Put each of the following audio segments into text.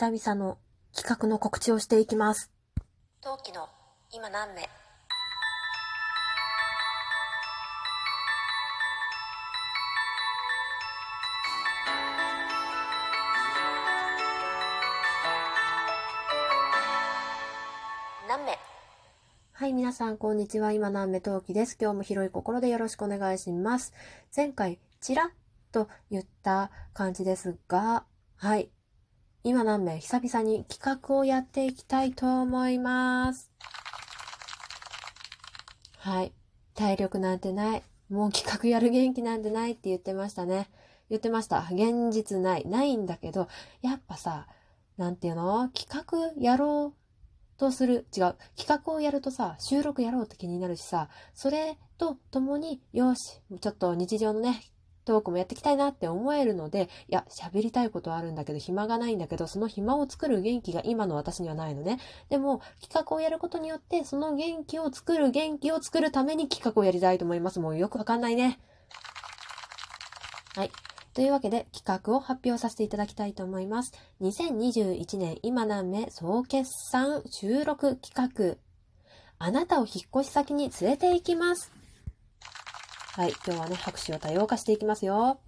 久々の企画の告知をしていきます。陶器の今何名？何名？はい、皆さん、こんにちは。今何目陶器です。今日も広い心でよろしくお願いします。前回、ちらっと言った感じですが、はい。今何名、久々に企画をやっていきたいと思います。はい。体力なんてない。もう企画やる元気なんてないって言ってましたね。言ってました。現実ない。ないんだけど、やっぱさ、なんていうの？企画やろうとする。違う。企画をやるとさ、収録やろうって気になるしさ、それと共に、よし、ちょっと日常のね、トークもやっていきたいなって思えるので、いや、喋りたいことはあるんだけど、暇がないんだけど、その暇を作る元気が今の私にはないのね。でも、企画をやることによって、その元気を作る元気を作るために企画をやりたいと思います。もうよくわかんないね。はい。というわけで企画を発表させていただきたいと思います。2021年今何目総決算収録企画。あなたを引っ越し先に連れて行きます。はい。今日はね、拍手を多様化していきますよ。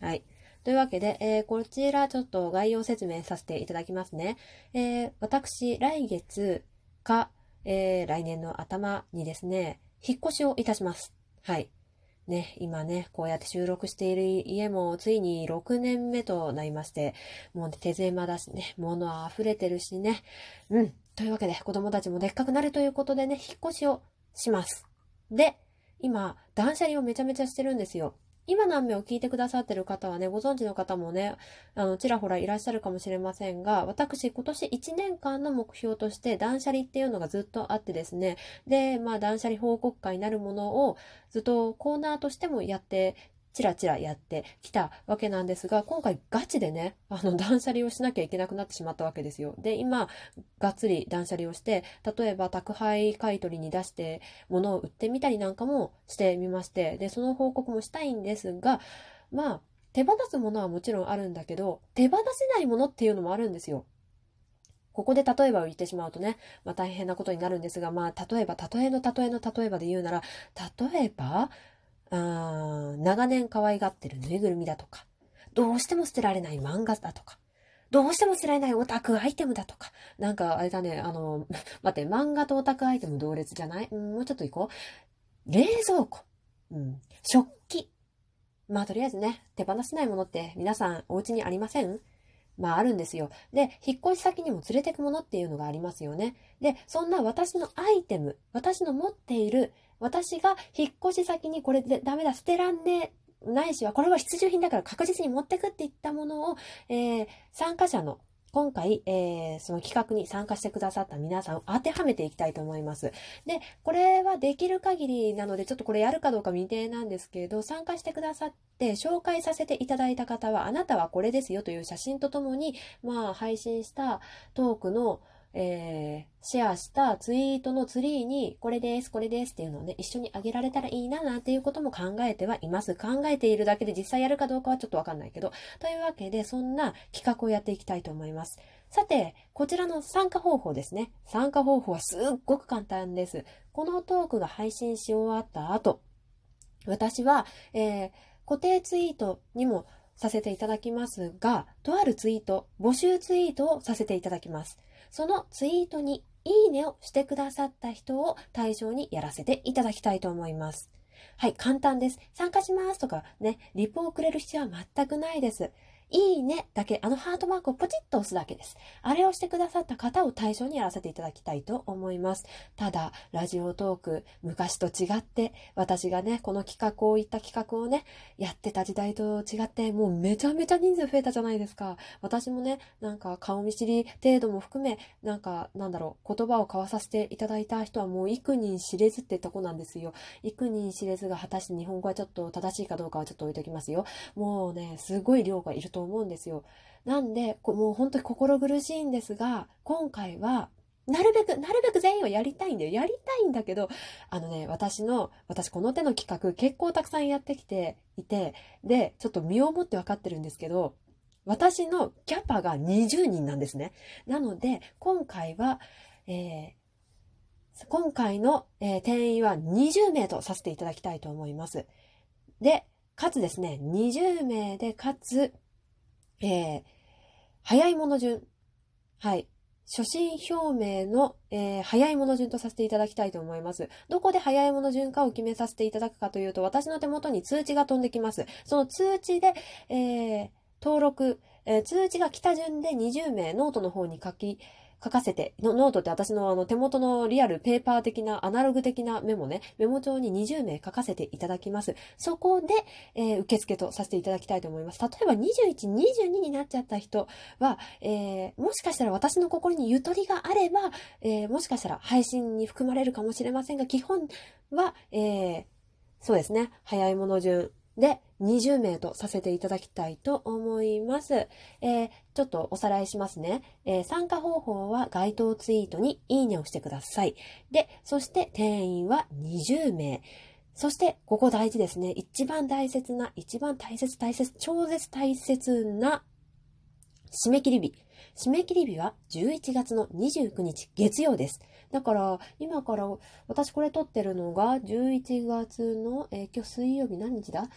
はい。というわけで、えーこちらちょっと概要説明させていただきますね。えー私、来月か、えー来年の頭にですね、引っ越しをいたします。はい。ね、今ね、こうやって収録している家もついに6年目となりまして、もう、手狭だしね、物は溢れてるしね。うん。というわけで、子供たちもでっかくなるということでね、引っ越しをします。で、今、断捨離をめちゃめちゃしてるんですよ。今何名を聞いてくださってる方はね、ご存知の方もね、あの、ちらほらいらっしゃるかもしれませんが、私、今年1年間の目標として断捨離っていうのがずっとあってですね、で、まあ、断捨離報告会になるものをずっとコーナーとしてもやって、ちらちらやってきたわけなんですが、今回ガチでね、あの、断捨離をしなきゃいけなくなってしまったわけですよ。で、今、がっつり断捨離をして、例えば宅配買取に出して物を売ってみたりなんかもしてみまして、で、その報告もしたいんですが、まあ、手放すものはもちろんあるんだけど、手放せないものっていうのもあるんですよ。ここで例えばを言ってしまうとね、まあ大変なことになるんですが、まあ例えば、例えの例えの例えばで言うなら、例えば、あ長年可愛がってるぬいぐるみだとか、どうしても捨てられない漫画だとか、どうしても捨てられないオタクアイテムだとか、なんかあれだね、あの、待って、漫画とオタクアイテム同列じゃない？もうちょっと行こう。冷蔵庫。うん。食器。まあとりあえずね、手放せないものって皆さんお家にありません？まああるんですよ。で、引っ越し先にも連れてくものっていうのがありますよね。で、そんな私のアイテム、私の持っている、私が引っ越し先にこれでダメだ、捨てらんねえ、ないしは、これは必需品だから確実に持ってくって言ったものを、えー参加者の、今回、えーその企画に参加してくださった皆さんを当てはめていきたいと思います。で、これはできる限りなので、ちょっとこれやるかどうか未定なんですけれど、参加してくださって、紹介させていただいた方は、あなたはこれですよという写真とともに、まあ、配信したトークの、えーシェアしたツイートのツリーに、これです、これですっていうのをね、一緒にあげられたらいいな、なんていうことも考えてはいます。考えているだけで実際やるかどうかはちょっとわかんないけど。というわけで、そんな企画をやっていきたいと思います。さて、こちらの参加方法ですね。参加方法はすっごく簡単です。このトークが配信し終わった後、私は、えー固定ツイートにもさせていただきますが、とあるツイート、募集ツイートをさせていただきます。そのツイートにいいねをしてくださった人を対象にやらせていただきたいと思います。はい、簡単です。参加しますとかね、リポをくれる必要は全くないです。いいねだけ、あのハートマークをポチッと押すだけです。あれをしてくださった方を対象にやらせていただきたいと思います。ただ、ラジオトーク、昔と違って、私がね、この企画を言った企画をね、やってた時代と違って、もうめちゃめちゃ人数増えたじゃないですか。私もね、なんか顔見知り程度も含め、なんか、なんだろう、言葉を交わさせていただいた人はもう幾人知れずってとこなんですよ。幾人知れずが果たして日本語はちょっと正しいかどうかはちょっと置いときますよ。もうね、すごい量がいるとと思うんですよ。なんで、もう本当に心苦しいんですが、今回は、なるべく、なるべく全員をやりたいんだよ。やりたいんだけど、あのね、私の、私この手の企画結構たくさんやってきていて、で、ちょっと身をもって分かってるんですけど、私のキャパが20人なんですね。なので、今回は、えー、今回の、えー、定員は20名とさせていただきたいと思います。で、かつですね、20名で、かつ、えー、早いもの順。はい。初心表明の、えー、早いもの順とさせていただきたいと思います。どこで早いもの順かを決めさせていただくかというと、私の手元に通知が飛んできます。その通知で、えー、登録、えー、通知が来た順で20名ノートの方に書き、書かせて、ノートって私のあの手元のリアルペーパー的な、アナログ的なメモね、メモ帳に20名書かせていただきます。そこで、えー、受付とさせていただきたいと思います。例えば21、22になっちゃった人は、えー、もしかしたら私の心にゆとりがあれば、えー、もしかしたら配信に含まれるかもしれませんが、基本は、えー、そうですね、早いもの順で、20名とさせていただきたいと思います。えー、ちょっとおさらいしますね、えー、参加方法は該当ツイートにいいねをしてください。で、そして定員は20名。そして、ここ大事ですね。一番大切な、一番大切大切、超絶大切な締め切り日。締め切り日は11月の29日月曜です。だから、今から、私これ撮ってるのが11月の、えー、今日水曜日何日だ？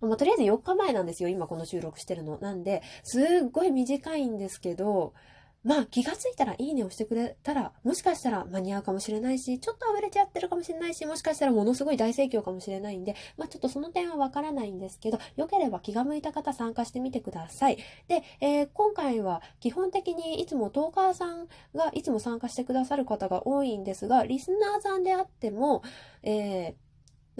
まあ、とりあえず4日前なんですよ。今この収録してるの。なんで、すっごい短いんですけど、まあ気がついたらいいねをしてくれたら、もしかしたら間に合うかもしれないし、ちょっと溢れちゃってるかもしれないし、もしかしたらものすごい大盛況かもしれないんで、まあちょっとその点はわからないんですけど、よければ気が向いた方参加してみてください。で、えー、今回は基本的にいつもトーカーさんがいつも参加してくださる方が多いんですが、リスナーさんであっても、えー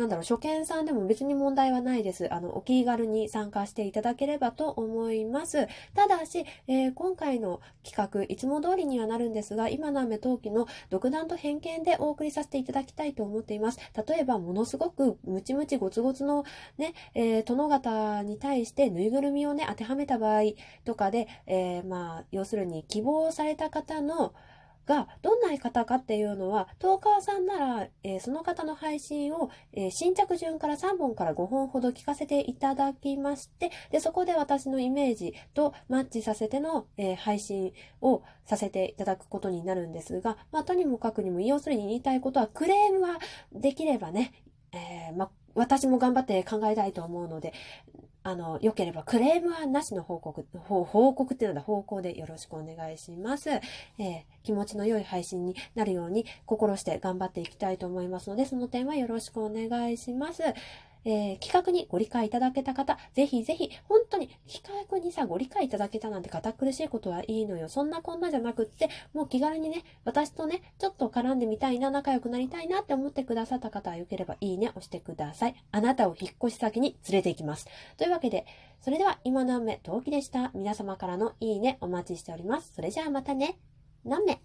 なんだろう、初見さんでも別に問題はないです。あの、お気軽に参加していただければと思います。ただし、えー、今回の企画、いつも通りにはなるんですが、今の雨陶器の独断と偏見でお送りさせていただきたいと思っています。例えば、ものすごくムチムチゴツゴツのね、えー、殿方に対してぬいぐるみをね、当てはめた場合とかで、えー、まあ、要するに希望された方の、がどんな方かっていうのは、トーカーさんなら、えー、その方の配信を、えー、新着順から3本から5本ほど聞かせていただきまして、で、そこで私のイメージとマッチさせての、えー、配信をさせていただくことになるんですが、まあ、とにもかくにも、要するに言いたいことは、クレームはできればね、えま、私も頑張って考えたいと思うので、あの、良ければクレームはなしの報告、報告っていうのは方向でよろしくお願いします。えー、気持ちの良い配信になるように心して頑張っていきたいと思いますので、その点はよろしくお願いします。えー、企画にご理解いただけた方、ぜひぜひ、本当に企画にさ、ご理解いただけたなんて堅苦しいことはいいのよ。そんなこんなじゃなくって、もう気軽にね、私とね、ちょっと絡んでみたいな、仲良くなりたいなって思ってくださった方はよければいいね押してください。あなたを引っ越し先に連れて行きます。というわけで、それでは今何目、陶器でした。皆様からのいいねお待ちしております。それじゃあまたね。何目